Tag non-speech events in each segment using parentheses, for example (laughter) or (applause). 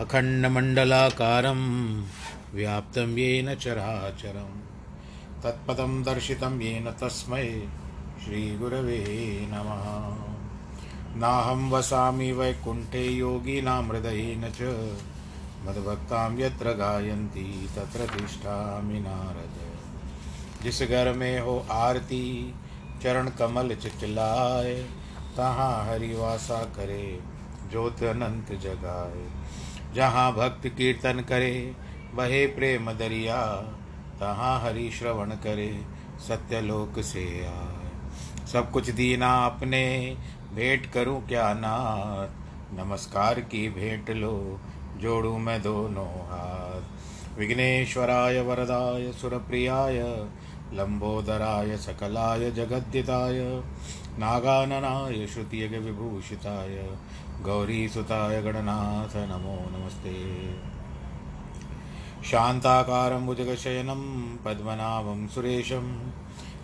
अखण्डमण्डलाकारं व्याप्तं येन चराचरं। तत्पदं दर्शितं येन तस्मै श्रीगुरवे नमः। नाहं वसामि वैकुण्ठे योगिनां हृदयेन च। मद्भक्तां यत्र गायन्ति तत्र तिष्ठामि नारद। जिस घर में हो आरती, चरण कमल चिचलाए तहाँ हरिवासा करे, ज्योत अनंत जगाए। जहाँ भक्त कीर्तन करे बहे प्रेम दरिया, तहाँ हरि श्रवण करे सत्यलोक से आए। सब कुछ दीना अपने, भेंट करूँ क्या नाथ? नमस्कार की भेंट लो, जोड़ू मैं दोनों हाथ। विघ्नेश्वराय वरदाय, सुरप्रियाय, लंबोदराय, सकलाय, जगद्दिताय, नागाननाय श्रुतियगविभूषिताय गौरीसुताय गणनाथ, नमो नमस्ते। शान्ताकारं भुजगशयनं, पद्मनाभं सुरेशं,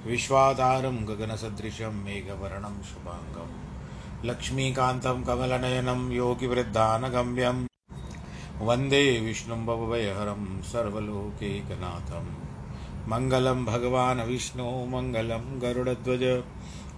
विश्वाधारं गगनसदृशं, मेघवर्णं शुभाङ्गं। लक्ष्मीकान्तं कमलनयनं, योगिवृद्धानगम्यं। वंदे विष्णुं भवभयहरं सर्वलोकैकनाथं। मङ्गलं भगवान् विष्णु, मङ्गलं गरुडध्वज।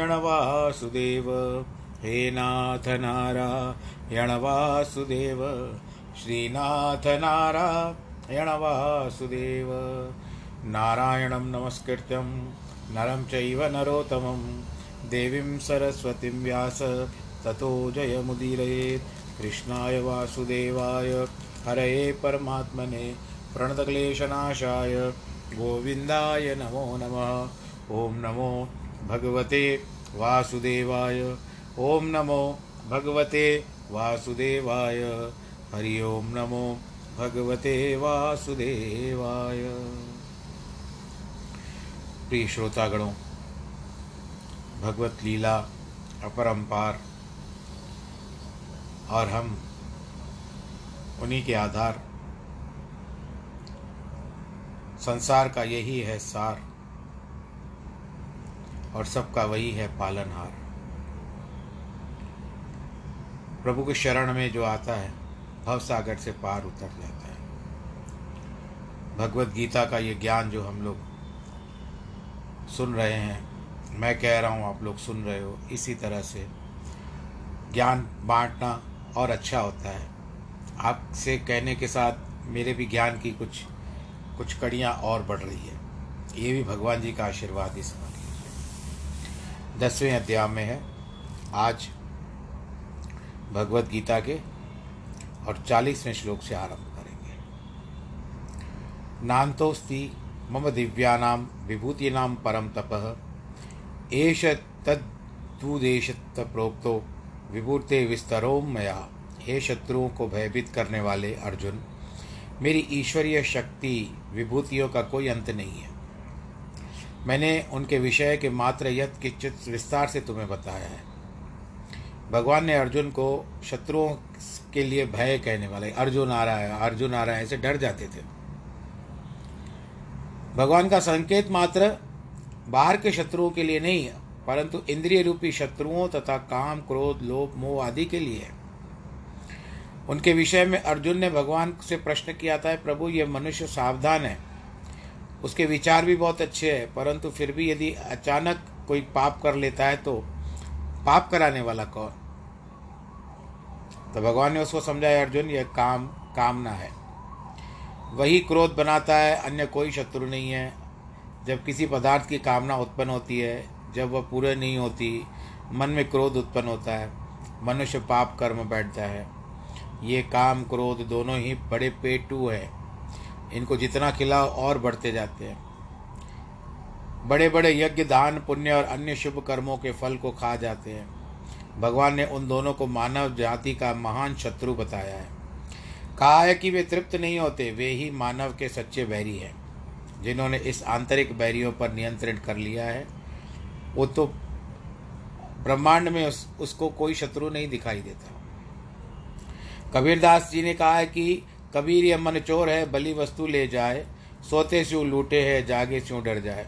वासुदेव हे नाथ नारायण वासुदेव श्रीनाथ नारायण वासुदेव नारायणं नमस्कृत्यं, नरं चैव नरोत्तमं। देवीं सरस्वतीं व्यास, ततो जयमुदीरयेत्। कृष्णाय वासुदेवाय, हरये परमात्मने प्रणतक्लेशनाशाय। गोविन्दाय नमो नमः। ॐ नमो भगवते वासुदेवाय। ॐ नमो भगवते वासुदेवाय। हरि ओम नमो भगवते वासुदेवाय। प्रिय श्रोतागणों, भगवत लीला अपरंपार और हम उन्हीं के आधार, संसार का यही है सार। और सबका वही है पालनहार। प्रभु के शरण में जो आता है भव सागर से पार उतर जाता है। भगवत गीता का ये ज्ञान जो हम लोग सुन रहे हैं, मैं कह रहा हूँ आप लोग सुन रहे हो, इसी तरह से ज्ञान बांटना और अच्छा होता है। आपसे कहने के साथ मेरे भी ज्ञान की कुछ कुछ कड़ियाँ और बढ़ रही है। ये भी भगवान जी का आशीर्वाद ही समझ दसवें अध्याय में है। आज भगवत गीता के और चालीसवें श्लोक से आरंभ करेंगे। नान्तोस्ति मम दिव्यानां विभूतीनां परम तपः। एष प्रोक्तो विभूते विस्तरो मया। हे शत्रुओं को भयभीत करने वाले अर्जुन, मेरी ईश्वरीय शक्ति विभूतियों का कोई अंत नहीं है। मैंने उनके विषय के मात्र यथ किंचित विस्तार से तुम्हें बताया है। भगवान ने अर्जुन को शत्रुओं के लिए भय कहने वाले अर्जुन आ रहा है अर्जुन आ रहा है ऐसे डर जाते थे। भगवान का संकेत मात्र बाहर के शत्रुओं के लिए नहीं है, परंतु इंद्रिय रूपी शत्रुओं तथा काम, क्रोध, लोभ, मोह आदि के लिए है। उनके विषय में अर्जुन ने भगवान से प्रश्न किया था, प्रभु, ये मनुष्य सावधान है। उसके विचार भी बहुत अच्छे हैं, परंतु फिर भी यदि अचानक कोई पाप कर लेता है तो पाप कराने वाला कौन? तो भगवान ने उसको समझाया, अर्जुन, यह काम, कामना है। वही क्रोध बनाता है, अन्य कोई शत्रु नहीं है। जब किसी पदार्थ की कामना उत्पन्न होती है, जब वह पूरे नहीं होती, मन में क्रोध उत्पन्न होता है, मनुष्य पाप कर्म बैठता है। ये काम, क्रोध दोनों ही बड़े पेटू है। इनको जितना खिलाओ और बढ़ते जाते हैं। बड़े बड़े यज्ञ दान पुण्य और अन्य शुभ कर्मों के फल को खा जाते हैं। भगवान ने उन दोनों को मानव जाति का महान शत्रु बताया है। कहा है कि वे तृप्त नहीं होते वे ही मानव के सच्चे बैरी हैं जिन्होंने इस आंतरिक बैरियों पर नियंत्रण कर लिया है। वो तो ब्रह्मांड में उस, उसको कोई शत्रु नहीं दिखाई देता। कबीरदास जी ने कहा है कि कबीर ये मन चोर है बली वस्तु ले जाए, सोते स्यू लूटे है, जागे स्यू डर जाए।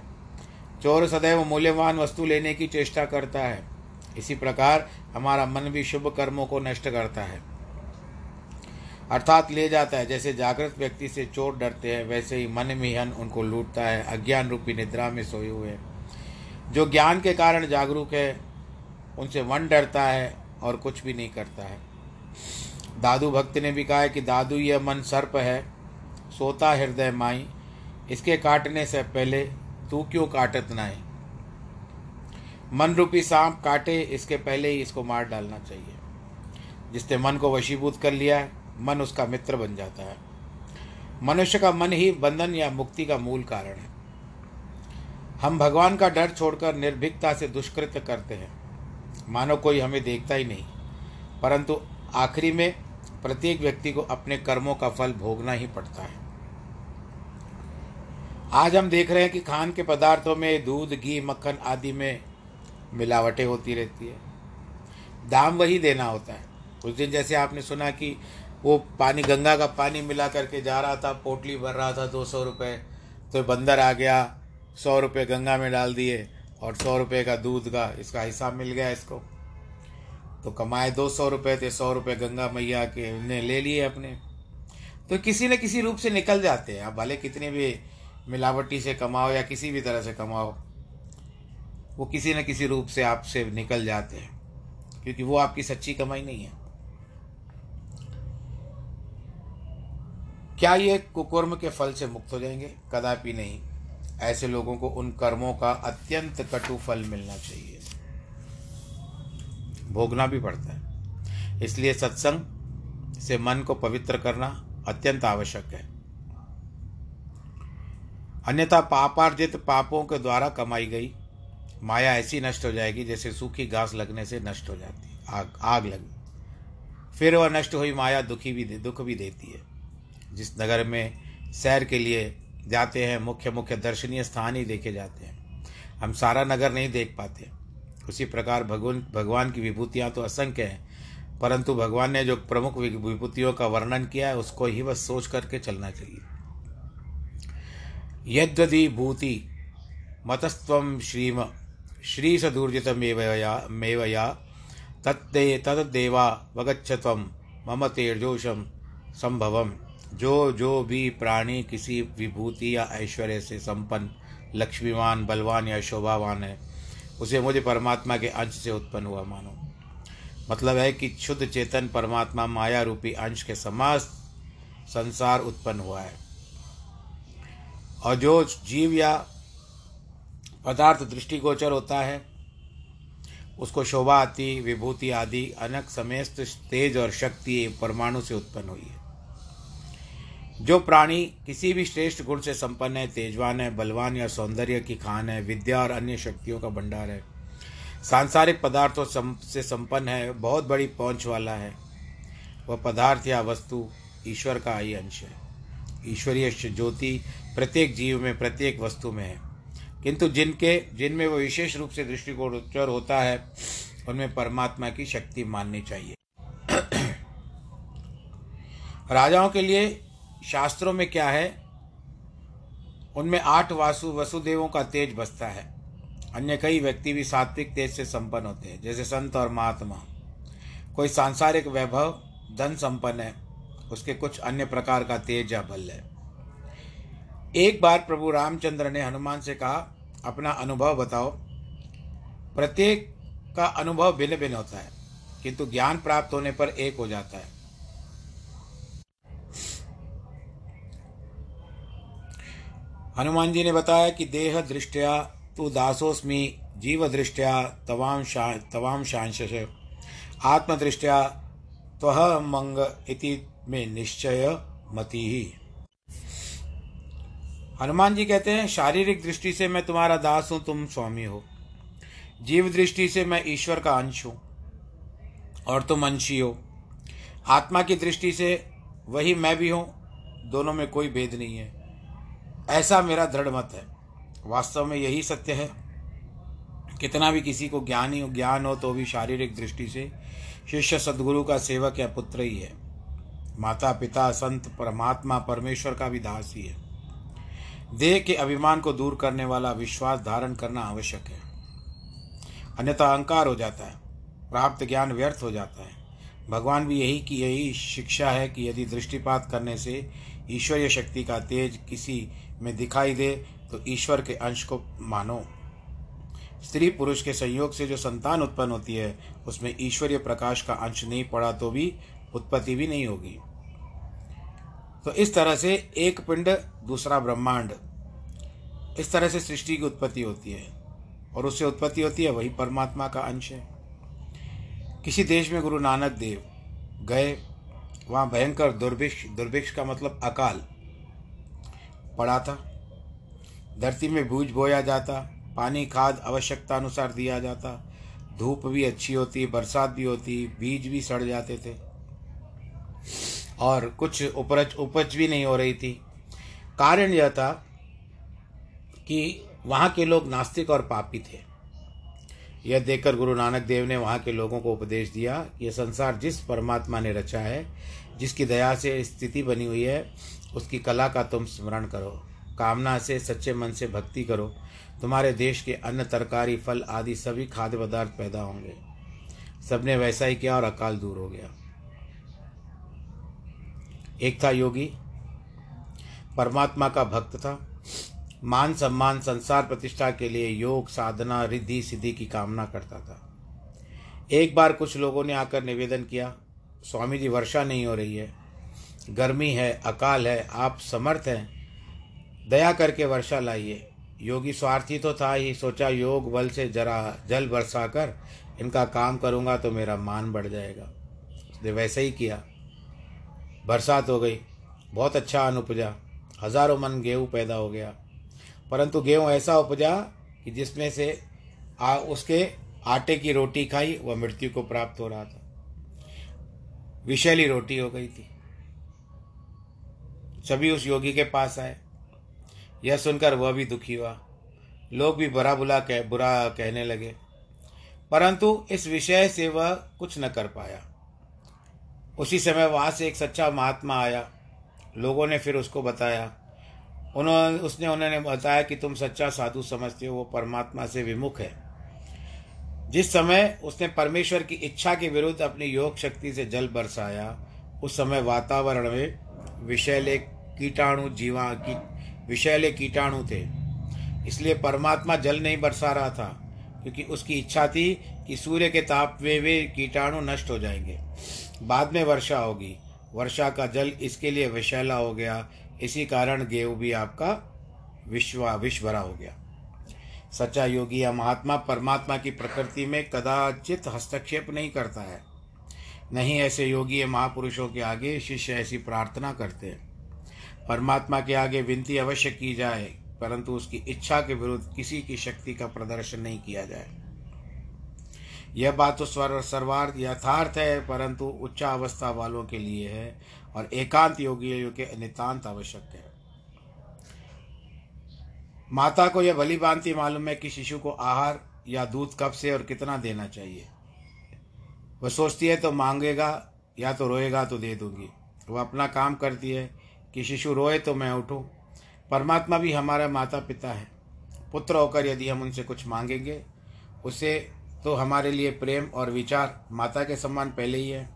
चोर सदैव मूल्यवान वस्तु लेने की चेष्टा करता है। इसी प्रकार हमारा मन भी शुभ कर्मों को नष्ट करता है। अर्थात ले जाता है, जैसे जागृत व्यक्ति से चोर डरते हैं, वैसे ही मन मिहन उनको लूटता है, अज्ञान रूपी निद्रा में सोए हुए हैं। जो ज्ञान के कारण जागरूक है, उनसे वन डरता है और कुछ भी नहीं करता है। दादू भक्त ने भी कहा है कि दादू, यह मन सर्प है, सोता हृदय माई, इसके काटने से पहले तू क्यों काटत ना है मन रूपी सांप काटे, इसके पहले ही इसको मार डालना चाहिए। जिसने मन को वशीभूत कर लिया है, मन उसका मित्र बन जाता है। मनुष्य का मन ही बंधन या मुक्ति का मूल कारण है। हम भगवान का डर छोड़कर निर्भीकता से दुष्कृत्य करते हैं। मानो कोई हमें देखता ही नहीं, परंतु आखिरी में प्रत्येक व्यक्ति को अपने कर्मों का फल भोगना ही पड़ता है। आज हम देख रहे हैं कि खान के पदार्थों में दूध, घी, मक्खन आदि में मिलावटें होती रहती है। दाम वही देना होता है। उस दिन जैसे आपने सुना कि वो पानी, गंगा का पानी मिला करके जा रहा था, पोटली भर रहा था दो सौ रुपये तो बंदर आ गया, सौ रुपये गंगा में डाल दिए और सौ रुपये का दूध का इसका हिसाब मिल गया इसको। तो कमाए दो सौ रुपये थे सौ रुपये गंगा मैया के ने ले लिए अपने। तो किसी न किसी रूप से निकल जाते हैं। आप भले कितने भी मिलावटी से कमाओ या किसी भी तरह से कमाओ, वो किसी न किसी रूप से आपसे निकल जाते हैं, क्योंकि वो आपकी सच्ची कमाई नहीं है। क्या ये कुकर्म के फल से मुक्त हो जाएँगे? कदापि नहीं। ऐसे लोगों को उन कर्मों का अत्यंत कटु फल मिलना चाहिए। भोगना भी पड़ता है। इसलिए सत्संग से मन को पवित्र करना अत्यंत आवश्यक है। अन्यथा पापार्जित पापों के द्वारा कमाई गई माया ऐसी नष्ट हो जाएगी जैसे सूखी घास लगने से नष्ट हो जाती, आग आग लगी। फिर वह नष्ट हुई माया दुखी भी दुख भी देती है। जिस नगर में सैर के लिए जाते हैं मुख्य मुख्य दर्शनीय स्थान ही देखे जाते हैं। हम सारा नगर नहीं देख पाते। उसी प्रकार भगवान भगवान की विभूतियाँ तो असंख्य हैं, परंतु भगवान ने जो प्रमुख विभूतियों का वर्णन किया है, उसको ही बस सोच करके चलना चाहिए। यद्यदि भूति मतस्व श्रीम श्री सदूर्जित मेवया मेवया तत्ते तदेवा वगच्छ तम मम तेजोशम संभवम जो जो भी प्राणी किसी विभूति या ऐश्वर्य से संपन्न लक्ष्मीवान बलवान या शोभावान है उसे मुझे परमात्मा के अंश से उत्पन्न हुआ मानो। मतलब है कि शुद्ध चेतन परमात्मा माया रूपी अंश के समाज संसार उत्पन्न हुआ है। और जो जीव या पदार्थ दृष्टिगोचर होता है, उसको शोभा आती, विभूति आदि अनक समेस्त तेज और शक्ति परमाणु से उत्पन्न हुई है। जो प्राणी किसी भी श्रेष्ठ गुण से संपन्न है, तेजवान है, बलवान या सौंदर्य की खान है, विद्या और अन्य शक्तियों का भंडार है। सांसारिक पदार्थों से संपन्न है, बहुत बड़ी पहुँच वाला है। वह पदार्थ या वस्तु ईश्वर का ही अंश है। ईश्वरीय ज्योति प्रत्येक जीव में, प्रत्येक वस्तु में है। किंतु जिनके, जिनमें वो विशेष रूप से दृष्टिगोचर होता है, उनमें परमात्मा की शक्ति माननी चाहिए। (clears throat) राजाओं के लिए शास्त्रों में क्या है? उनमें आठ वासु वसुदेवों का तेज बसता है। अन्य कई व्यक्ति भी सात्विक तेज से संपन्न होते हैं, जैसे संत और महात्मा। कोई सांसारिक वैभव, धन संपन्न है, उसके कुछ अन्य प्रकार का तेज या बल है। एक बार प्रभु रामचंद्र ने हनुमान से कहा, अपना अनुभव बताओ। प्रत्येक का अनुभव भिन्न भिन्न होता है, किंतु ज्ञान प्राप्त होने पर एक हो जाता है। हनुमान जी ने बताया कि देह दृष्टिया तू दासोस्मी, जीव दृष्टिया तवाम शा तवाम शांश आत्मदृष्टिया त्वह मंग इति में निश्चय मति। ही हनुमान जी कहते हैं, शारीरिक दृष्टि से मैं तुम्हारा दास हूँ, तुम स्वामी हो। जीव दृष्टि से मैं ईश्वर का अंश हूँ, और तुम अंशी हो। आत्मा की दृष्टि से वही मैं भी हूँ, दोनों में कोई भेद नहीं है। ऐसा मेरा दृढ़ मत है। वास्तव में यही सत्य है। कितना भी किसी को ज्ञान ही, ज्ञान हो तो भी शारीरिक दृष्टि से शिष्य सदगुरु का सेवक या पुत्र ही है। माता पिता संत, परमात्मा, परमेश्वर का भी दास ही है। देह के अभिमान को दूर करने वाला विश्वास धारण करना आवश्यक है। अन्यथा अहंकार हो जाता है, प्राप्त ज्ञान व्यर्थ हो जाता है। भगवान भी यही की यही शिक्षा है कि यदि दृष्टिपात करने से ईश्वरीय शक्ति का तेज किसी में दिखाई दे तो ईश्वर के अंश को मानो। स्त्री पुरुष के संयोग से जो संतान उत्पन्न होती है, उसमें ईश्वरीय प्रकाश का अंश नहीं पड़ा तो भी उत्पत्ति भी नहीं होगी। तो इस तरह से एक पिंड, दूसरा ब्रह्मांड। इस तरह से सृष्टि की उत्पत्ति होती है, और उससे उत्पत्ति होती है, वही परमात्मा का अंश है। किसी देश में गुरु नानक देव गए, वहाँ भयंकर दुर्भिक्ष दुर्भिक्ष का मतलब अकाल। पड़ा था। धरती में भूज बोया जाता, पानी, खाद आवश्यकता अनुसार दिया जाता। धूप भी अच्छी होती, बरसात भी होती, बीज भी सड़ जाते थे। और कुछ उपज उपज भी नहीं हो रही थी। कारण यह था कि वहाँ के लोग नास्तिक और पापी थे। यह देखकर गुरु नानक देव ने वहाँ के लोगों को उपदेश दिया कि यह संसार जिस परमात्मा ने रचा है, जिसकी दया से स्थिति बनी हुई है उसकी कला का तुम स्मरण करो, कामना से, सच्चे मन से भक्ति करो। तुम्हारे देश के अन्न, तरकारी, फल आदि सभी खाद्य पदार्थ पैदा होंगे। सबने वैसा ही किया और अकाल दूर हो गया। एक था योगी। परमात्मा का भक्त था। मान सम्मान, संसार प्रतिष्ठा के लिए योग, साधना, रिद्धि, सिद्धि की कामना करता था। एक बार कुछ लोगों ने आकर निवेदन किया, स्वामी जी, वर्षा नहीं हो रही है। गर्मी है, अकाल है, आप समर्थ हैं। दया करके वर्षा लाइए। योगी स्वार्थी तो था ही, सोचा योग बल से जरा जल बरसा कर इनका काम करूँगा तो मेरा मान बढ़ जाएगा। उसने वैसे ही किया। बरसात हो गई, बहुत अच्छा अन्न उपजा हज़ारों मन गेहूँ पैदा हो गया। परंतु गेहूँ ऐसा उपजा कि जिसमें से आ, उसके आटे की रोटी खाई, वह मृत्यु को प्राप्त हो रहा था। विषैली रोटी हो गई थी। सभी उस योगी के पास आए। यह सुनकर वह भी दुखी हुआ। लोग भी बुरा बुला कह, बुरा कहने लगे। परंतु इस विषय से वह कुछ न कर पाया। उसी समय वहाँ से एक सच्चा महात्मा आया। लोगों ने फिर उसको बताया। उन्होंने उसने उन्होंने बताया कि तुम सच्चा साधु समझते हो, वो परमात्मा से विमुख है। जिस समय उसने परमेश्वर की इच्छा के विरुद्ध अपनी योग शक्ति से जल बरसाया, उस समय वातावरण में विषैले कीटाणु जीवा की विषैले कीटाणु थे। इसलिए परमात्मा जल नहीं बरसा रहा था, क्योंकि उसकी इच्छा थी कि सूर्य के ताप में वे कीटाणु नष्ट हो जाएँगे। बाद में वर्षा होगी। वर्षा का जल इसके लिए विषैला हो गया। इसी कारण गेहूँ भी आपका विश्वा विश्व भरा हो गया। सच्चा योगी या महात्मा परमात्मा की प्रकृति में कदाचित हस्तक्षेप नहीं करता है। नहीं ऐसे योगी या महापुरुषों के आगे शिष्य ऐसी प्रार्थना करते हैं। परमात्मा के आगे विनती अवश्य की जाए, परंतु उसकी इच्छा के विरुद्ध किसी की शक्ति का प्रदर्शन नहीं किया जाए। यह बात तो स्वर, सर्वार्थ यथार्थ है, परंतु उच्चा अवस्था वालों के लिए है और एकांत योगियों के नितांत आवश्यक है। माता को यह भली भांति मालूम है कि शिशु को आहार या दूध कब से और कितना देना चाहिए। वह सोचती है तो मांगेगा या तो रोएगा तो दे दूँगी। वह अपना काम करती है कि शिशु रोए तो मैं उठूं। परमात्मा भी हमारा माता पिता है। पुत्र होकर यदि हम उनसे कुछ मांगेंगे, उसे तो हमारे लिए प्रेम और विचार माता के सम्मान पहले ही है,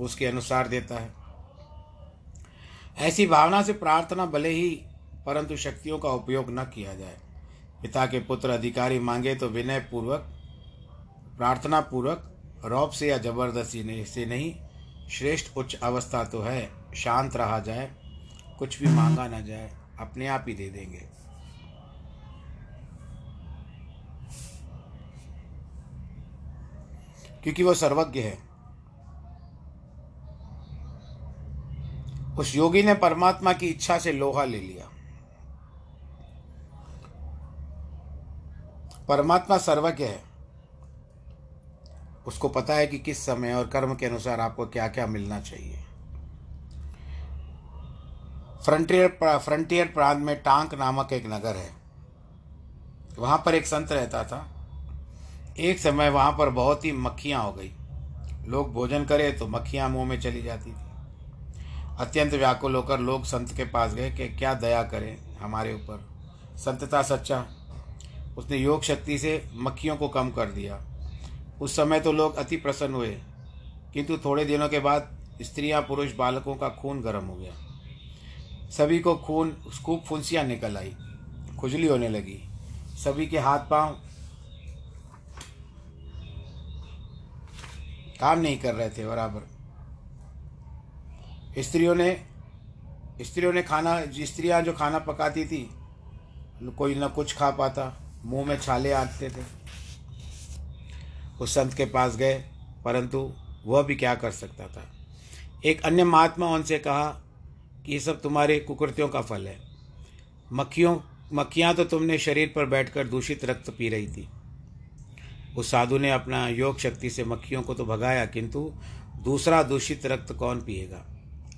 उसके अनुसार देता है। ऐसी भावना से प्रार्थना भले ही, परंतु शक्तियों का उपयोग न किया जाए। पिता के पुत्र अधिकारी मांगे तो विनय पूर्वक प्रार्थना पूर्वक रौब से या ज़बरदस्ती से नहीं, श्रेष्ठ उच्च अवस्था तो है, शांत रहा जाए। कुछ भी मांगा ना जाए, अपने आप ही दे देंगे। क्योंकि वो सर्वज्ञ है। उस योगी ने परमात्मा की इच्छा से लोहा ले लिया। परमात्मा सर्वज्ञ है। उसको पता है कि किस समय और कर्म के अनुसार आपको क्या क्या मिलना चाहिए। फ्रंटियर फ्रंटियर प्रांत में टांक नामक एक नगर है। वहाँ पर एक संत रहता था। एक समय वहाँ पर बहुत ही मक्खियाँ हो गई। लोग भोजन करें तो मक्खियाँ मुँह में चली जाती थी। अत्यंत व्याकुल होकर लोग संत के पास गए कि क्या दया करें हमारे ऊपर। संत था सच्चा। उसने योग शक्ति से मक्खियों को कम कर दिया। उस समय तो लोग अति प्रसन्न हुए। किंतु थोड़े दिनों के बाद स्त्रियाँ पुरुष बालकों का खून गर्म हो गया। सभी को खून, खूब फुंसियाँ निकल आई। खुजली होने लगी। सभी के हाथ पाँव काम नहीं कर रहे थे, बराबर। स्त्रियों ने स्त्रियों ने खाना, स्त्रियाँ जो खाना पकाती थी, कोई ना कुछ खा पाता। मुँह में छाले आते थे। उस संत के पास गए, परंतु वह भी क्या कर सकता था? एक अन्य महात्मा उनसे कहा कि ये सब तुम्हारे कुकृतियों का फल है। मक्खियों, मक्खियाँ तो तुमने शरीर पर बैठकर दूषित रक्त पी रही थी। उस साधु ने अपना योग शक्ति से मक्खियों को तो भगाया, किंतु दूसरा दूषित रक्त कौन पिएगा?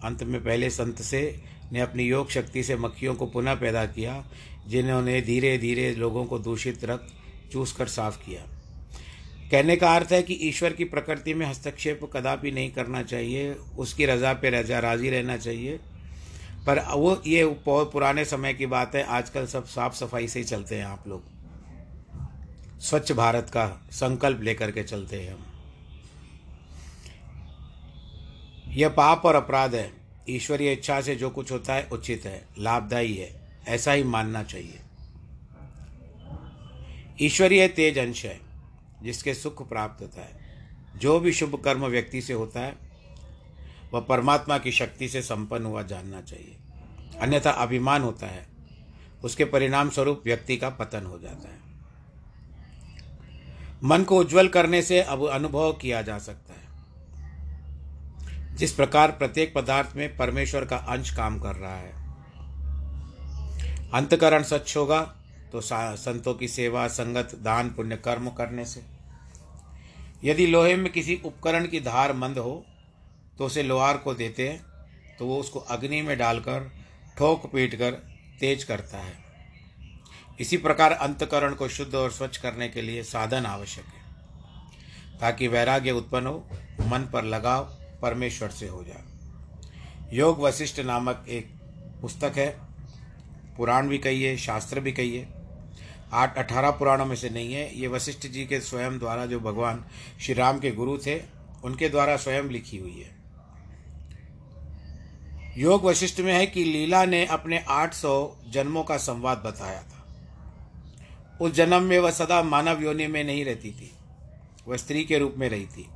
अंत में पहले संत से ने अपनी योग शक्ति से मक्खियों को पुनः पैदा किया, जिन्होंने धीरे धीरे लोगों को दूषित रक्त चूस कर साफ़ किया। कहने का अर्थ है कि ईश्वर की प्रकृति में हस्तक्षेप कदापि नहीं करना चाहिए, उसकी रजा पे रजा, राज़ी रहना चाहिए। पर वो ये बहुत पुराने समय की बात है, आजकल सब साफ़ सफ़ाई से ही चलते हैं आप लोग। स्वच्छ भारत का संकल्प लेकर के चलते हैं हम। यह पाप और अपराध है। ईश्वरीय इच्छा से जो कुछ होता है, उचित है, लाभदायी है, ऐसा ही मानना चाहिए। ईश्वरीय तेज अंश है, जिसके सुख प्राप्त होता है। जो भी शुभ कर्म व्यक्ति से होता है, वह परमात्मा की शक्ति से संपन्न हुआ जानना चाहिए। अन्यथा अभिमान होता है। उसके परिणाम स्वरूप व्यक्ति का पतन हो जाता है। मन को उज्जवल करने से अब अनुभव किया जा सकता है। जिस प्रकार प्रत्येक पदार्थ में परमेश्वर का अंश काम कर रहा है। अंतकरण स्वच्छ होगा तो संतों की सेवा, संगत, दान, पुण्य, कर्म करने से। यदि लोहे में किसी उपकरण की धार मंद हो तो उसे लोहार को देते हैं तो वो उसको अग्नि में डालकर ठोक पीट कर तेज करता है। इसी प्रकार अंतकरण को शुद्ध और स्वच्छ करने के लिए साधन आवश्यक है, ताकि वैराग्य उत्पन्न हो, मन पर लगाव परमेश्वर से हो जाए। योग वशिष्ठ नामक एक पुस्तक है, पुराण भी कहिए शास्त्र भी कहिए आठ, अठारह पुराणों में से नहीं है। ये वशिष्ठ जी के स्वयं द्वारा जो भगवान श्री राम के गुरु थे, उनके द्वारा स्वयं लिखी हुई है। योग वशिष्ठ में है कि लीला ने अपने 800 जन्मों का संवाद बताया था। उस जन्म में वह सदा मानव योनि में नहीं रहती थी। वह स्त्री के रूप में रही थी।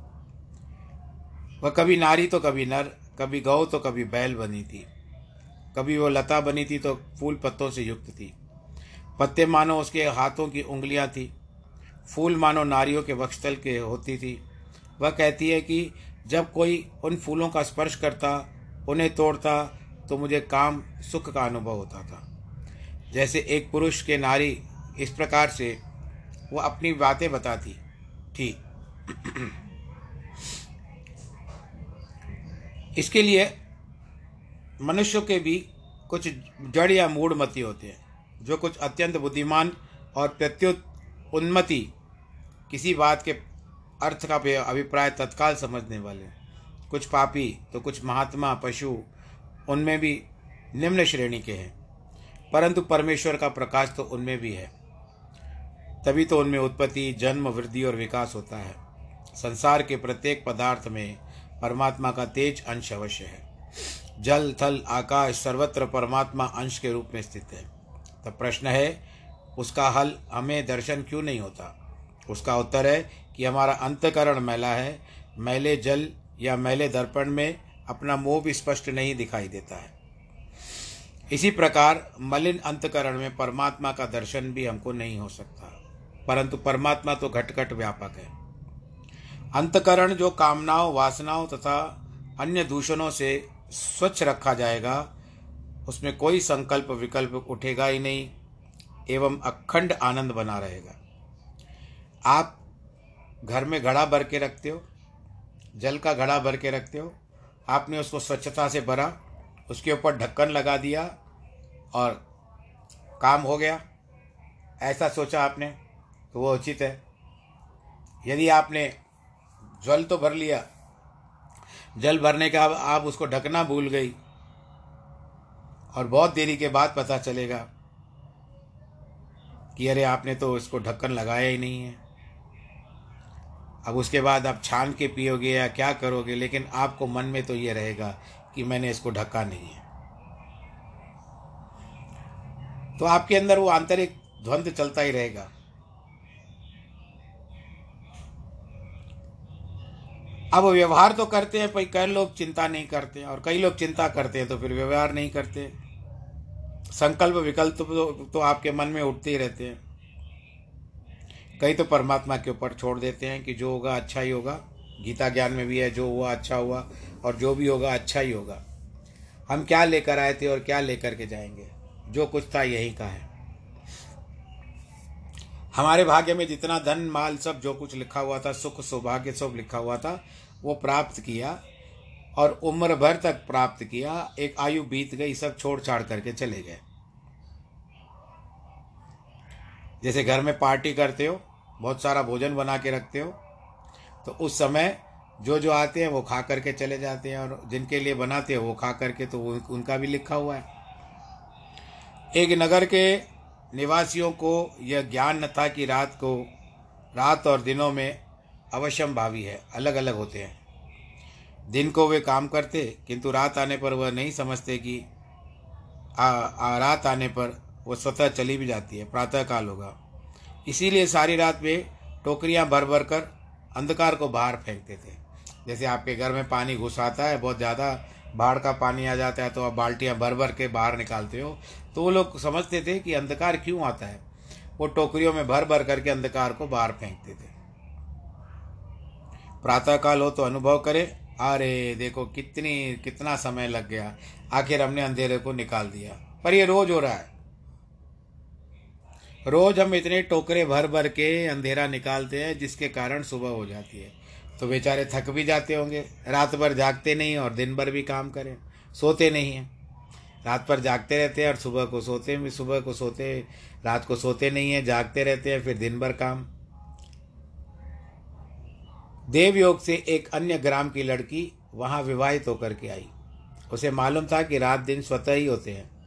वह कभी नारी तो कभी नर, कभी गौ तो कभी बैल बनी थी। कभी वो लता बनी थी तो फूल पत्तों से युक्त थी। पत्ते मानो उसके हाथों की उंगलियाँ थी। फूल मानो नारियों के वक्षस्थल के होती थी। वह कहती है कि जब कोई उन फूलों का स्पर्श करता उन्हें तोड़ता तो मुझे काम सुख का अनुभव होता था। जैसे एक पुरुष के नारी इस प्रकार से वो अपनी बातें बताती थी इसके लिए मनुष्यों के भी कुछ जड़ या मूढ़मती होते हैं, जो कुछ अत्यंत बुद्धिमान और प्रत्युत उन्मति किसी बात के अर्थ का अभिप्राय तत्काल समझने वाले कुछ पापी तो कुछ महात्मा, पशु, उनमें भी निम्न श्रेणी के हैं। परंतु परमेश्वर का प्रकाश तो उनमें भी है। तभी तो उनमें उत्पत्ति, जन्म, वृद्धि और विकास होता है। संसार के प्रत्येक पदार्थ में परमात्मा का तेज अंश अवश्य है। जल, थल, आकाश, सर्वत्र परमात्मा अंश के रूप में स्थित है। तब प्रश्न है, उसका हल हमें दर्शन क्यों नहीं होता? उसका उत्तर है कि हमारा अंतकरण मैला है। मैले जल या मैले दर्पण में अपना मोह भी स्पष्ट नहीं दिखाई देता है। इसी प्रकार मलिन अंतकरण में परमात्मा का दर्शन भी हमको नहीं हो सकता। परंतु परमात्मा तो घट घट व्यापक है। अंतकरण जो कामनाओं, वासनाओं तथा अन्य दूषणों से स्वच्छ रखा जाएगा, उसमें कोई संकल्प विकल्प उठेगा ही नहीं, एवं अखंड आनंद बना रहेगा। आप घर में घड़ा भर के रखते हो जल का घड़ा भर के रखते हो। आपने उसको स्वच्छता से भरा, उसके ऊपर ढक्कन लगा दिया और काम हो गया। ऐसा सोचा आपने तो वो उचित है। यदि आपने जल तो भर लिया, जल भरने का आप उसको ढकना भूल गई और बहुत देरी के बाद पता चलेगा कि अरे आपने तो इसको ढक्कन लगाया ही नहीं है। अब उसके बाद आप छान के पियोगे या क्या करोगे लेकिन आपको मन में तो ये रहेगा कि मैंने इसको ढका नहीं है। तो आपके अंदर वो आंतरिक द्वंद्व चलता ही रहेगा। अब व्यवहार तो करते हैं पर कई लोग चिंता नहीं करते और कई लोग चिंता करते हैं तो फिर व्यवहार नहीं करते। संकल्प विकल्प तो, तो आपके मन में उठते ही रहते हैं। कई तो परमात्मा के ऊपर छोड़ देते हैं कि जो होगा अच्छा ही होगा। गीता ज्ञान में भी है, जो हुआ अच्छा हुआ, और जो भी होगा अच्छा ही होगा। हम क्या लेकर आए थे और क्या लेकर के जाएँगे? जो कुछ था यही का है। हमारे भाग्य में जितना धन, माल, सब जो कुछ लिखा हुआ था, सुख, सौभाग्य सब लिखा हुआ था, वो प्राप्त किया और उम्र भर तक प्राप्त किया। एक आयु बीत गई, सब छोड़ छाड़ करके चले गए। जैसे घर में पार्टी करते हो बहुत सारा भोजन बना के रखते हो तो उस समय जो जो आते हैं वो खा करके चले जाते हैं और जिनके लिए बनाते हैं वो खा करके तो उनका भी लिखा हुआ है। एक नगर के निवासियों को यह ज्ञान न था कि रात को रात और दिनों में अवश्यम भावी है अलग अलग होते हैं। दिन को वे काम करते किंतु रात आने पर वह नहीं समझते कि आ, आ रात आने पर वो स्वतः चली भी जाती है प्रातः काल होगा। इसीलिए सारी रात वे टोकरियाँ भर भर कर अंधकार को बाहर फेंकते थे। जैसे आपके घर में पानी घुस आता है, बहुत ज़्यादा बाढ़ का पानी आ जाता है तो आप बाल्टियाँ भर भर के बाहर निकालते हो। तो वो लोग समझते थे कि अंधकार क्यों आता है? वो टोकरियों में भर भर करके अंधकार को बाहर फेंकते थे। प्रातःकाल हो तो अनुभव करे। अरे, देखो कितनी, कितना समय लग गया। आखिर हमने अंधेरे को निकाल दिया। पर ये रोज हो रहा है। रोज हम इतने टोकरे भर भर के अंधेरा निकालते हैं, जिसके कारण सुबह हो जाती है। तो बेचारे थक भी जाते होंगे, रात भर जागते नहीं और दिन भर भी काम करें, सोते नहीं हैं। रात भर जागते रहते हैं और सुबह को सोते भी सुबह को सोते, रात को सोते नहीं हैं, जागते रहते हैं, फिर दिन भर काम। देवयोग से एक अन्य ग्राम की लड़की वहाँ विवाहित होकर के आई। उसे मालूम था कि रात दिन स्वतः ही होते हैं।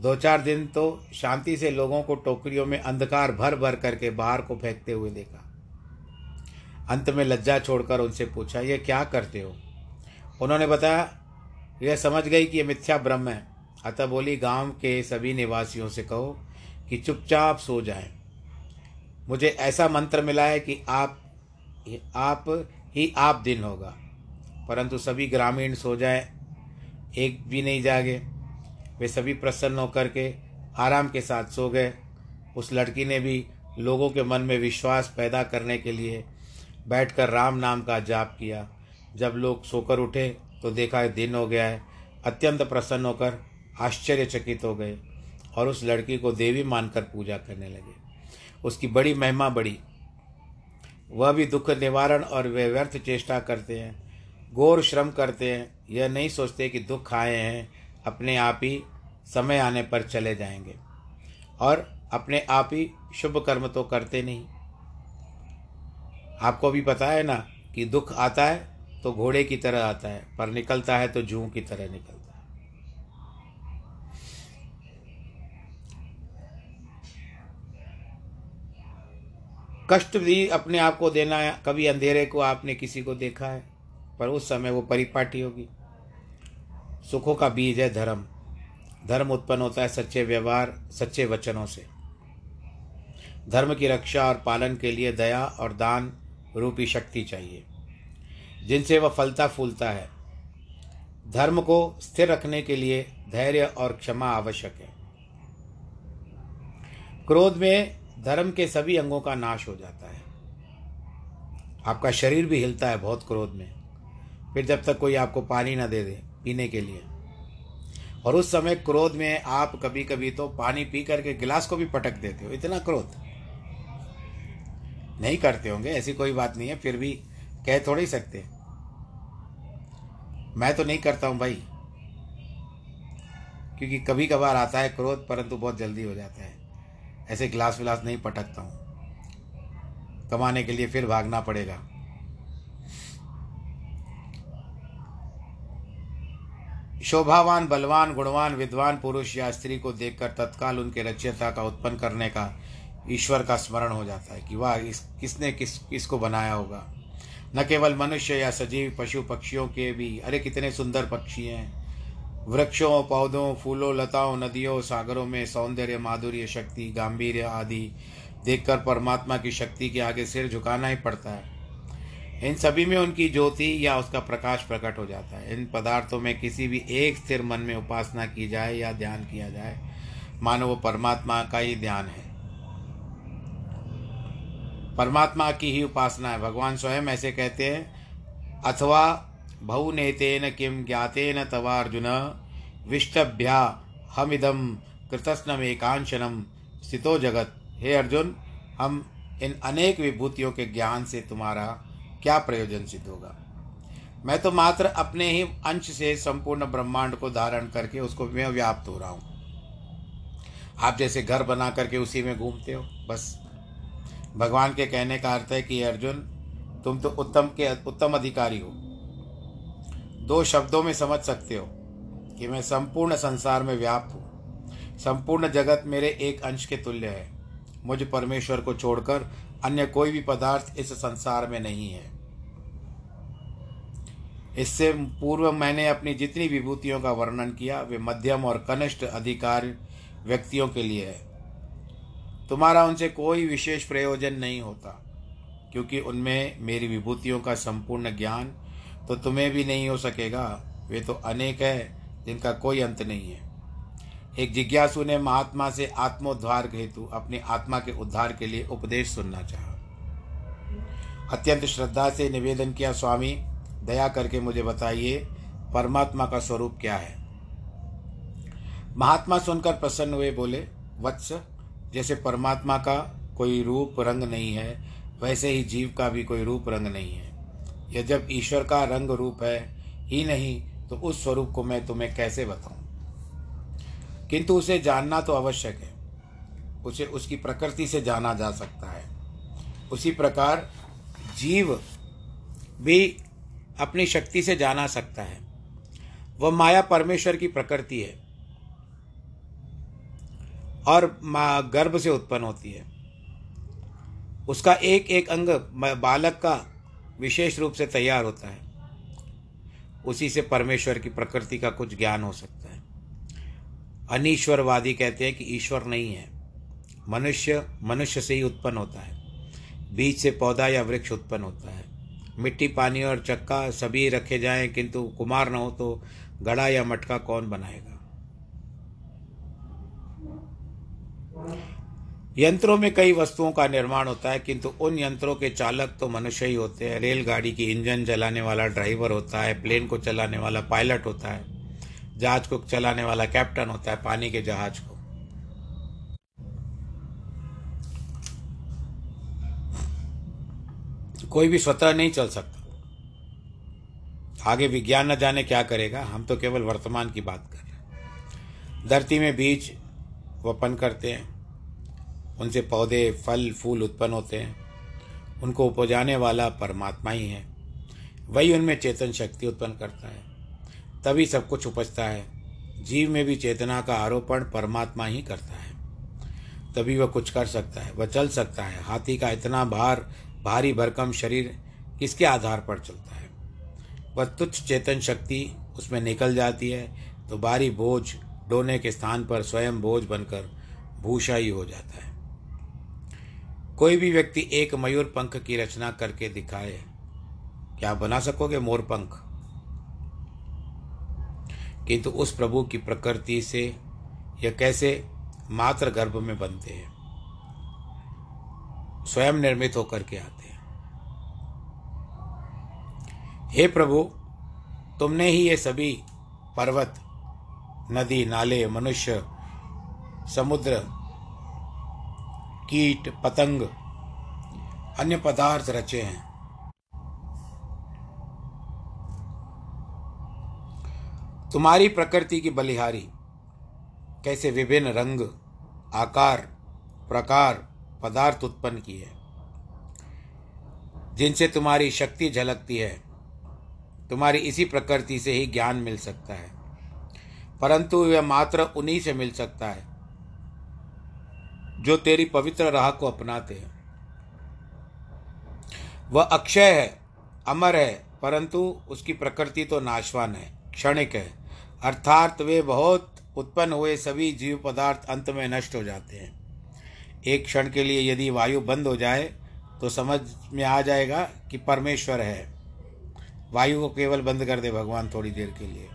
दो चार दिन तो शांति से लोगों को टोकरियों में अंधकार भर भर करके बाहर को फेंकते हुए देखा। अंत में लज्जा छोड़कर उनसे पूछा, ये क्या करते हो? उन्होंने बताया, यह समझ गई कि यह मिथ्या ब्रह्म है। अतः बोली, गाँव के सभी निवासियों से कहो कि चुपचाप सो जाएँ। मुझे ऐसा मंत्र मिला है कि आप आप ही आप दिन होगा। परंतु सभी ग्रामीण सो जाए, एक भी नहीं जागे। वे सभी प्रसन्न होकर के आराम के साथ सो गए। उस लड़की ने भी लोगों के मन में विश्वास पैदा करने के लिए बैठकर राम नाम का जाप किया। जब लोग सोकर उठे तो देखा दिन हो गया है। अत्यंत प्रसन्न होकर आश्चर्यचकित हो गए और उस लड़की को देवी मानकर पूजा करने लगे। उसकी बड़ी महिमा बढ़ी। वह भी दुख, निवारण और वे व्यर्थ चेष्टा करते हैं। घोर श्रम करते हैं। यह नहीं सोचते कि दुख आए हैं। अपने आप ही समय आने पर चले जाएँगे। और अपने आप ही शुभ कर्म तो करते नहीं। आपको भी पता है ना कि दुख आता है तो घोड़े की तरह आता है, पर निकलता है तो जू की तरह निकलता है। कष्ट भी अपने आप को देना है। कभी अंधेरे को आपने किसी को देखा है, पर उस समय वो परिपाटी होगी। सुखों का बीज है धर्म। धर्म उत्पन्न होता है सच्चे व्यवहार, सच्चे वचनों से। धर्म की रक्षा और पालन के लिए दया और दान रूपी शक्ति चाहिए, जिनसे वह फलता फूलता है। धर्म को स्थिर रखने के लिए धैर्य और क्षमा आवश्यक है। क्रोध में धर्म के सभी अंगों का नाश हो जाता है। आपका शरीर भी हिलता है बहुत क्रोध में। फिर जब तक कोई आपको पानी ना दे दे पीने के लिए। और उस समय क्रोध में आप कभी कभी तो पानी पी करके गिलास को भी पटक देते हो। इतना क्रोध। नहीं करते होंगे, ऐसी कोई बात नहीं है, फिर भी कह थोड़े ही सकते। मैं तो नहीं करता हूँ भाई। क्योंकि कभी कभार आता है क्रोध, परंतु बहुत जल्दी हो जाता है। ऐसे गिलास विलास नहीं पटकता हूँ। कमाने के लिए फिर भागना पड़ेगा। शोभावान, बलवान, गुणवान, विद्वान पुरुष या स्त्री को देखकर तत्काल उनके रचयता का उत्पन्न करने का ईश्वर का स्मरण हो जाता है कि वाह, इस, किसने किस, किसको बनाया होगा? न केवल मनुष्य या सजीव पशु पक्षियों के भी, अरे कितने सुंदर पक्षी हैं। वृक्षों, पौधों, फूलों, लताओं, नदियों, सागरों में सौंदर्य, माधुर्य, शक्ति गांधीर्य आदि देखकर परमात्मा की शक्ति के आगे सिर झुकाना ही पड़ता है। इन सभी में उनकी ज्योति या उसका प्रकाश प्रकट हो जाता है। इन पदार्थों में किसी भी एक स्थिर मन में उपासना की जाए या ध्यान किया जाए, मानो वो परमात्मा का ही ध्यान है। परमात्मा की ही उपासना है। भगवान स्वयं ऐसे कहते हैं, अथवा बहु नेतेन किम ज्ञातेन तवार्जुन विष्टभ्या हमिदम कृतस्नम एकांशनम स्थितो जगत। हे अर्जुन, हम इन अनेक विभूतियों के ज्ञान से तुम्हारा क्या प्रयोजन सिद्ध होगा? मैं तो मात्र अपने ही अंश से संपूर्ण ब्रह्मांड को धारण करके उसको मैं व्याप्त हो रहा हूँ। आप जैसे घर बना करके उसी में घूमते हो, बस। भगवान के कहने का अर्थ है कि अर्जुन, तुम तो उत्तम के, उत्तम अधिकारी हो। दो शब्दों में समझ सकते हो कि मैं संपूर्ण संसार में व्याप्त हूँ। संपूर्ण जगत मेरे एक अंश के तुल्य है। मुझ परमेश्वर को छोड़कर अन्य कोई भी पदार्थ इस संसार में नहीं है। इससे पूर्व मैंने अपनी जितनी विभूतियों का वर्णन किया, वे मध्यम और कनिष्ठ अधिकार व्यक्तियों के लिए है। तुम्हारा उनसे कोई विशेष प्रयोजन नहीं होता, क्योंकि उनमें मेरी विभूतियों का संपूर्ण ज्ञान तो तुम्हें भी नहीं हो सकेगा। वे तो अनेक है, जिनका कोई अंत नहीं है। एक जिज्ञासु ने महात्मा से आत्मोद्धार हेतु अपनी आत्मा के उद्धार के लिए उपदेश सुनना चाहा। अत्यंत श्रद्धा से निवेदन किया, स्वामी, दया करके मुझे बताइए, परमात्मा का स्वरूप क्या है? महात्मा सुनकर प्रसन्न हुए, बोले, वत्स, जैसे परमात्मा का कोई रूप रंग नहीं है, वैसे ही जीव का भी कोई रूप रंग नहीं है। यह जब ईश्वर का रंग रूप है ही नहीं तो उस स्वरूप को मैं तुम्हें कैसे बताऊँ? किंतु उसे जानना तो आवश्यक है। उसे उसकी प्रकृति से जाना जा सकता है। उसी प्रकार जीव भी अपनी शक्ति से जाना सकता है। वह माया परमेश्वर की प्रकृति है और गर्भ से उत्पन्न होती है। उसका एक एक अंग बालक का विशेष रूप से तैयार होता है। उसी से परमेश्वर की प्रकृति का कुछ ज्ञान हो सकता है। अनिश्वरवादी कहते हैं कि ईश्वर नहीं है। मनुष्य मनुष्य से ही उत्पन्न होता है। बीज से पौधा या वृक्ष उत्पन्न होता है। मिट्टी, पानी और चक्का सभी रखे जाएँ, किंतु कुमार न हो तो गड़ा या मटका कौन बनाएगा? यंत्रों में कई वस्तुओं का निर्माण होता है, किंतु उन यंत्रों के चालक तो मनुष्य ही होते हैं। रेलगाड़ी की इंजन चलाने वाला ड्राइवर होता है, प्लेन को चलाने वाला पायलट होता है। जहाज़ को चलाने वाला कैप्टन होता है पानी के जहाज़ को। कोई भी स्वतः नहीं चल सकता। आगे विज्ञान न जाने क्या करेगा, हम तो केवल वर्तमान की बात कर रहे हैं। धरती में बीज वपन करते हैं, उनसे पौधे, फल, फूल उत्पन्न होते हैं, उनको उपजाने वाला परमात्मा ही है। वही उनमें चेतन शक्ति उत्पन्न करता है। तभी सब कुछ उपजता है। जीव में भी चेतना का आरोपण परमात्मा ही करता है। तभी वह कुछ कर सकता है, वह चल सकता है। हाथी का इतना भार, भारी भरकम शरीर किसके आधार पर चलता है? वह तुच्छ चेतन शक्ति उसमें निकल जाती है तो भारी बोझ डोने के स्थान पर स्वयं बोझ बनकर भूषा ही हो जाता है। कोई भी व्यक्ति एक मयूर पंख की रचना करके दिखाए, क्या बना सकोगे मोर पंख? किंतु उस प्रभु की प्रकृति से यह कैसे मात्र गर्भ में बनते हैं। स्वयं निर्मित होकर के आते हैं। हे प्रभु, तुमने ही ये सभी पर्वत, नदी, नाले, मनुष्य, समुद्र, कीट, पतंग, अन्य पदार्थ रचे हैं। तुम्हारी प्रकृति की बलिहारी। कैसे विभिन्न रंग, आकार, प्रकार, पदार्थ उत्पन्न किए जिनसे तुम्हारी शक्ति झलकती है, तुम्हारी इसी प्रकृति से ही ज्ञान मिल सकता है। परंतु यह मात्र उन्हीं से मिल सकता है, जो तेरी पवित्र राह को अपनाते हैं। वह अक्षय है, अमर है, परंतु उसकी प्रकृति तो नाशवान है, क्षणिक है। अर्थात वे बहुत उत्पन्न हुए सभी जीव पदार्थ अंत में नष्ट हो जाते हैं। एक क्षण के लिए यदि वायु बंद हो जाए तो समझ में आ जाएगा कि परमेश्वर है। वायु को केवल बंद कर दे भगवान थोड़ी देर के लिए।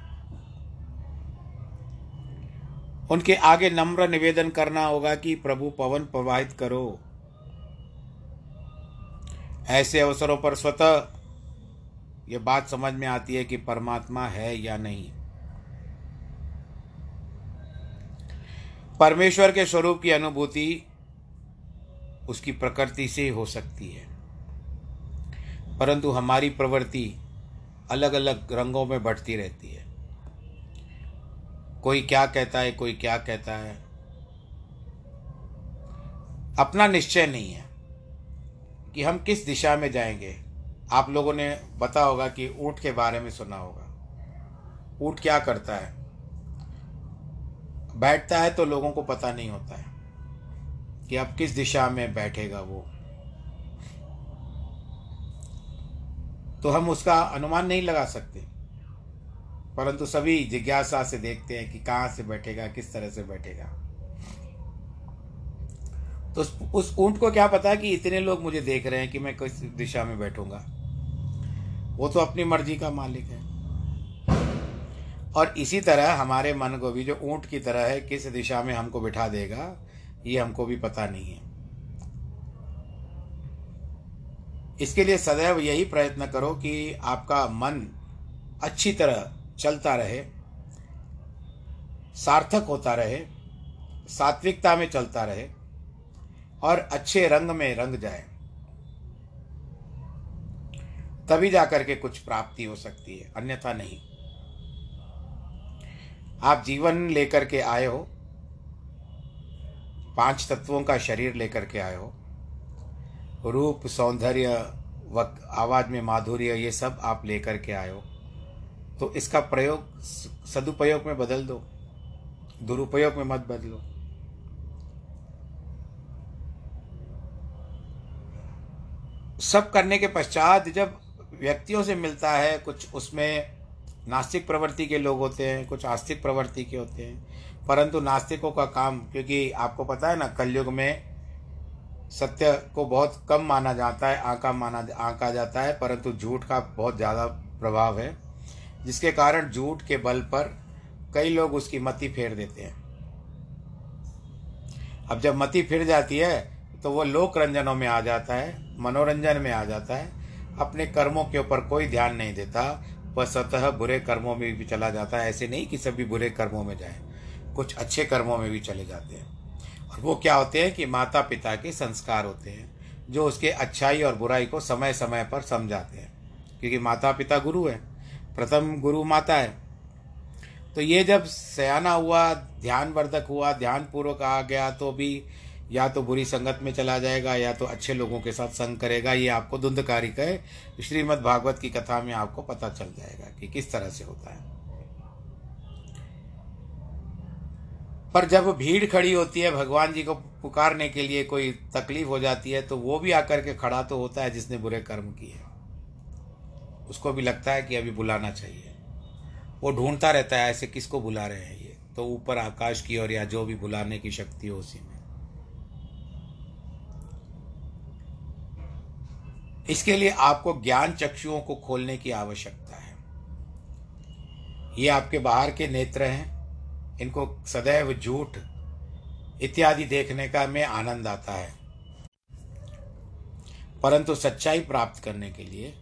उनके आगे नम्र निवेदन करना होगा कि प्रभु पवन प्रवाहित करो। ऐसे अवसरों पर स्वतः ये बात समझ में आती है कि परमात्मा है या नहीं। परमेश्वर के स्वरूप की अनुभूति उसकी प्रकृति से हो सकती है। परंतु हमारी प्रवृत्ति अलग अलग रंगों में बढ़ती रहती है। कोई क्या कहता है, कोई क्या कहता है। अपना निश्चय नहीं है कि हम किस दिशा में जाएँगे। आप लोगों ने पता होगा कि ऊँट के बारे में सुना होगा। ऊँट क्या करता है? बैठता है तो लोगों को पता नहीं होता है कि अब किस दिशा में बैठेगा वो। तो हम उसका अनुमान नहीं लगा सकते। परंतु सभी जिज्ञासा से देखते हैं कि कहाँ से बैठेगा, किस तरह से बैठेगा। तो उस ऊँट को क्या पता कि इतने लोग मुझे देख रहे हैं कि मैं किस दिशा में बैठूँगा। वो तो अपनी मर्ज़ी का मालिक है। और इसी तरह हमारे मन को भी जो ऊँट की तरह है, किस दिशा में हमको बिठा देगा, ये हमको भी पता नहीं है। इसके लिए सदैव यही प्रयत्न करो कि आपका मन अच्छी तरह चलता रहे, सार्थक होता रहे, सात्विकता में चलता रहे और अच्छे रंग में रंग जाए। तभी जाकर के कुछ प्राप्ति हो सकती है, अन्यथा नहीं। आप जीवन लेकर के आए हो, पाँच तत्वों का शरीर लेकर के आए हो, रूप, सौंदर्य वक आवाज़ में माधुर्य, ये सब आप लेकर के आए हो तो इसका प्रयोग सदुपयोग में बदल दो, दुरुपयोग में मत बदलो। सब करने के पश्चात जब व्यक्तियों से मिलता है कुछ, उसमें नास्तिक प्रवृत्ति के लोग होते हैं, कुछ आस्तिक प्रवृत्ति के होते हैं। परंतु नास्तिकों का काम, क्योंकि आपको पता है ना, कलयुग में सत्य को बहुत कम माना जाता है, आका माना, आका जाता है, परंतु झूठ का बहुत ज़्यादा प्रभाव है, जिसके कारण झूठ के बल पर कई लोग उसकी मति फेर देते हैं। अब जब मति फिर जाती है तो वो लोक रंजनों में आ जाता है, मनोरंजन में आ जाता है, अपने कर्मों के ऊपर कोई ध्यान नहीं देता वह स्वतः बुरे कर्मों में भी चला जाता है। ऐसे नहीं कि सभी बुरे कर्मों में जाए, कुछ अच्छे कर्मों में भी चले जाते हैं। और वो क्या होते हैं कि माता पिता के संस्कार होते हैं, जो उसके अच्छाई और बुराई को समय समय पर समझाते हैं। क्योंकि माता पिता गुरु है, प्रथम गुरु माता है। तो ये जब सयाना हुआ, ध्यानवर्धक हुआ, ध्यानपूर्वक आ गया तो भी या तो बुरी संगत में चला जाएगा, या तो अच्छे लोगों के साथ संग करेगा, ये आपको धुंधकारी कहे। श्रीमद् भागवत की कथा में आपको पता चल जाएगा कि किस तरह से होता है। पर जब भीड़ खड़ी होती है, भगवान जी को पुकारने के लिए कोई तकलीफ़ हो जाती है तो वो भी आकर के खड़ा तो होता है जिसने बुरे कर्म किए। उसको भी लगता है कि अभी बुलाना चाहिए। वो ढूंढता रहता है, ऐसे किसको बुला रहे हैं ये? तो ऊपर आकाश की ओर या जो भी बुलाने की शक्ति हो उसी में। इसके लिए आपको ज्ञान चक्षुओं को खोलने की आवश्यकता है। ये आपके बाहर के नेत्र हैं। इनको सदैव झूठ इत्यादि देखने का में आनंद आता है। परंतु सच्चाई प्राप्त करने के लिए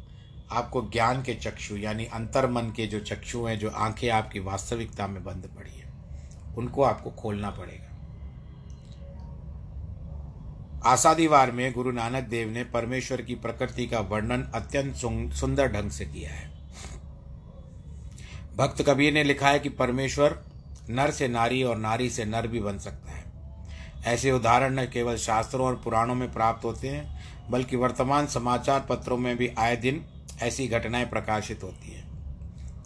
आपको ज्ञान के चक्षु यानी अंतर्मन के जो चक्षु हैं, जो आँखें आपकी वास्तविकता में बंद पड़ी है, उनको आपको खोलना पड़ेगा। आसादीवार में गुरु नानक देव ने परमेश्वर की प्रकृति का वर्णन अत्यंत सुंदर ढंग से किया है। भक्त कबीर ने लिखा है कि परमेश्वर नर से नारी और नारी से नर भी बन सकता है। ऐसे उदाहरण न केवल शास्त्रों और पुराणों में प्राप्त होते हैं, बल्कि वर्तमान समाचार पत्रों में भी आए दिन ऐसी घटनाएँ प्रकाशित होती हैं।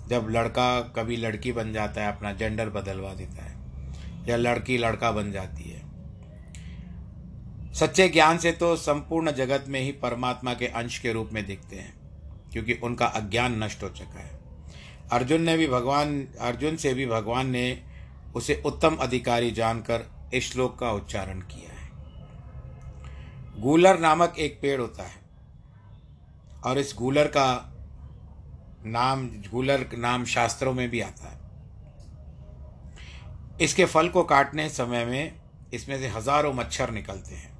जब लड़का कभी लड़की बन जाता है, अपना जेंडर बदलवा देता है, या लड़की लड़का बन जाती है सच्चे ज्ञान से तो संपूर्ण जगत में ही परमात्मा के अंश के रूप में दिखते हैं, क्योंकि उनका अज्ञान नष्ट हो चुका है। अर्जुन ने भी भगवान, अर्जुन से भी भगवान ने उसे उत्तम अधिकारी जानकर इस श्लोक का उच्चारण किया है। गूलर नामक एक पेड़ होता है, और इस गूलर का नाम, गूलर नाम शास्त्रों में भी आता है। इसके फल को काटने समय में इसमें से हज़ारों मच्छर निकलते हैं।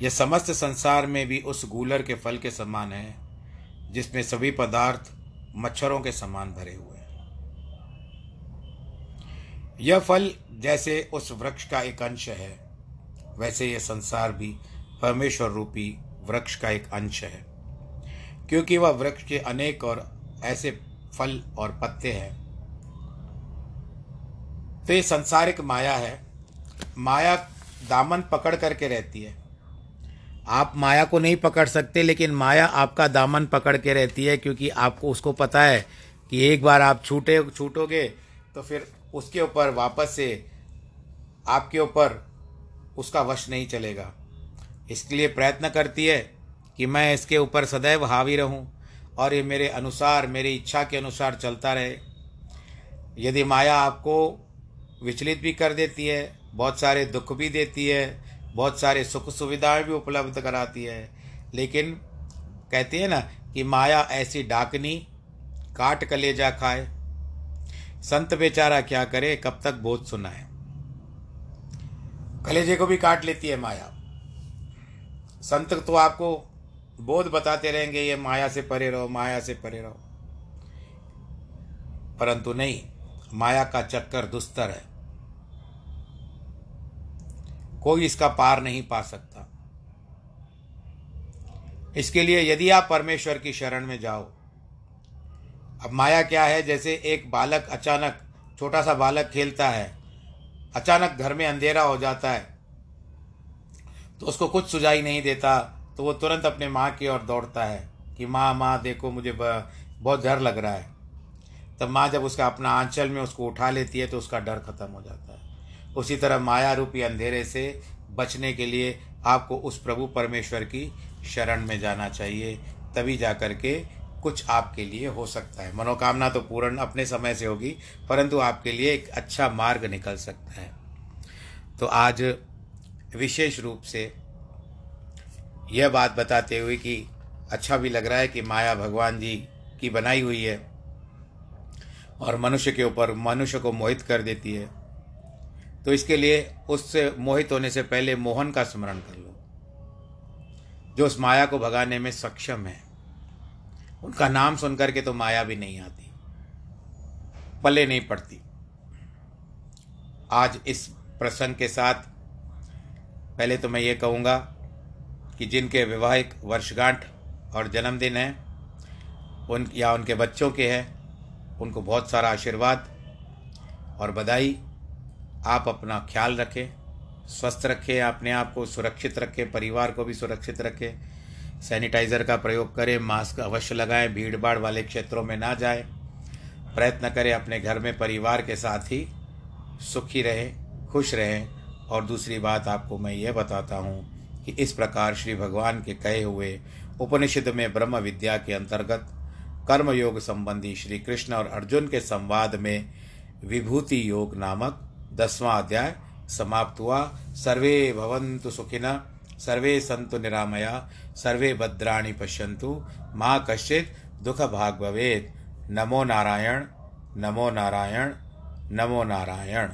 यह समस्त संसार में भी उस गूलर के फल के समान है, जिसमें सभी पदार्थ मच्छरों के समान भरे हुए हैं। यह फल जैसे उस वृक्ष का एक अंश है, वैसे यह संसार भी परमेश्वर रूपी वृक्ष का एक अंश है, क्योंकि वह वृक्ष के अनेक और ऐसे फल और पत्ते हैं। तो ये संसारिक माया है। माया दामन पकड़ करके रहती है। आप माया को नहीं पकड़ सकते, लेकिन माया आपका दामन पकड़ के रहती है, क्योंकि आपको, उसको पता है कि एक बार आप छूटे, छूटोगे तो फिर उसके ऊपर वापस से आपके ऊपर उसका वश नहीं चलेगा। इसके लिए प्रयत्न करती है कि मैं इसके ऊपर सदैव हावी रहूँ और ये मेरे अनुसार, मेरी इच्छा के अनुसार चलता रहे। यदि माया आपको विचलित भी कर देती है, बहुत सारे दुख भी देती है बहुत सारे सुख सुविधाएँ भी उपलब्ध कराती है। लेकिन कहते हैं ना कि माया ऐसी डाकनी काट कलेजा खाए। संत बेचारा क्या करे, कब तक बोध सुनाए। कलेजे को भी काट लेती है माया। संत तो आपको बोध बताते रहेंगे, ये माया से परे रहो, माया से परे रहो। परंतु नहीं, माया का चक्कर दुस्तर है। कोई इसका पार नहीं पा सकता। इसके लिए यदि आप परमेश्वर की शरण में जाओ, अब माया क्या है? जैसे एक बालक अचानक छोटा सा बालक खेलता है, अचानक घर में अंधेरा हो जाता है तो उसको कुछ सुझाई नहीं देता तो वो तुरंत अपने माँ की ओर दौड़ता है कि, माँ माँ, देखो मुझे बहुत डर लग रहा है। तब माँ जब उसका अपना आंचल में उसको उठा लेती है तो उसका डर खत्म हो जाता है। उसी तरह माया रूपी अंधेरे से बचने के लिए आपको उस प्रभु परमेश्वर की शरण में जाना चाहिए, तभी जा कर के कुछ आपके लिए हो सकता है। मनोकामना तो पूर्ण अपने समय से होगी, परंतु आपके लिए एक अच्छा मार्ग निकल सकता है। तो आज विशेष रूप से यह बात बताते हुए कि अच्छा भी लग रहा है कि माया भगवान जी की बनाई हुई है और मनुष्य के ऊपर मनुष्य को मोहित कर देती है। तो इसके लिए उससे मोहित होने से पहले मोहन का स्मरण कर लो। जो उस माया को भगाने में सक्षम है, उनका नाम सुन करके तो माया भी नहीं आती, पले नहीं पड़ती। आज इस प्रसंग के साथ पहले तो मैं ये कहूँगा कि जिनके वैवाहिक वर्षगांठ और जन्मदिन है, उन या उनके बच्चों के हैं, उनको बहुत सारा आशीर्वाद और बधाई। आप अपना ख्याल रखें, स्वस्थ रखें, अपने आप को सुरक्षित रखें, परिवार को भी सुरक्षित रखें, सैनिटाइज़र का प्रयोग करें, मास्क अवश्य लगाएँ भीड़ भाड़ वाले क्षेत्रों में ना जाएँ, प्रयत्न करें अपने घर में परिवार के साथ ही सुखी रहें, खुश रहें। और दूसरी बात आपको मैं ये बताता हूँ कि इस प्रकार श्री भगवान के कहे हुए उपनिषद में ब्रह्म विद्या के अंतर्गत कर्मयोग संबंधी श्री कृष्ण और अर्जुन के संवाद में विभूति योग नामक दसवां अध्याय समाप्त हुआ। सर्वे भवन्तु सुखिन, सर्वे संतु निरामया, सर्वे भद्राणी पश्यन्तु। माँ कश्चित दुख भाग भवेत्। नमो नारायण नमो नारायण नमो नारायण।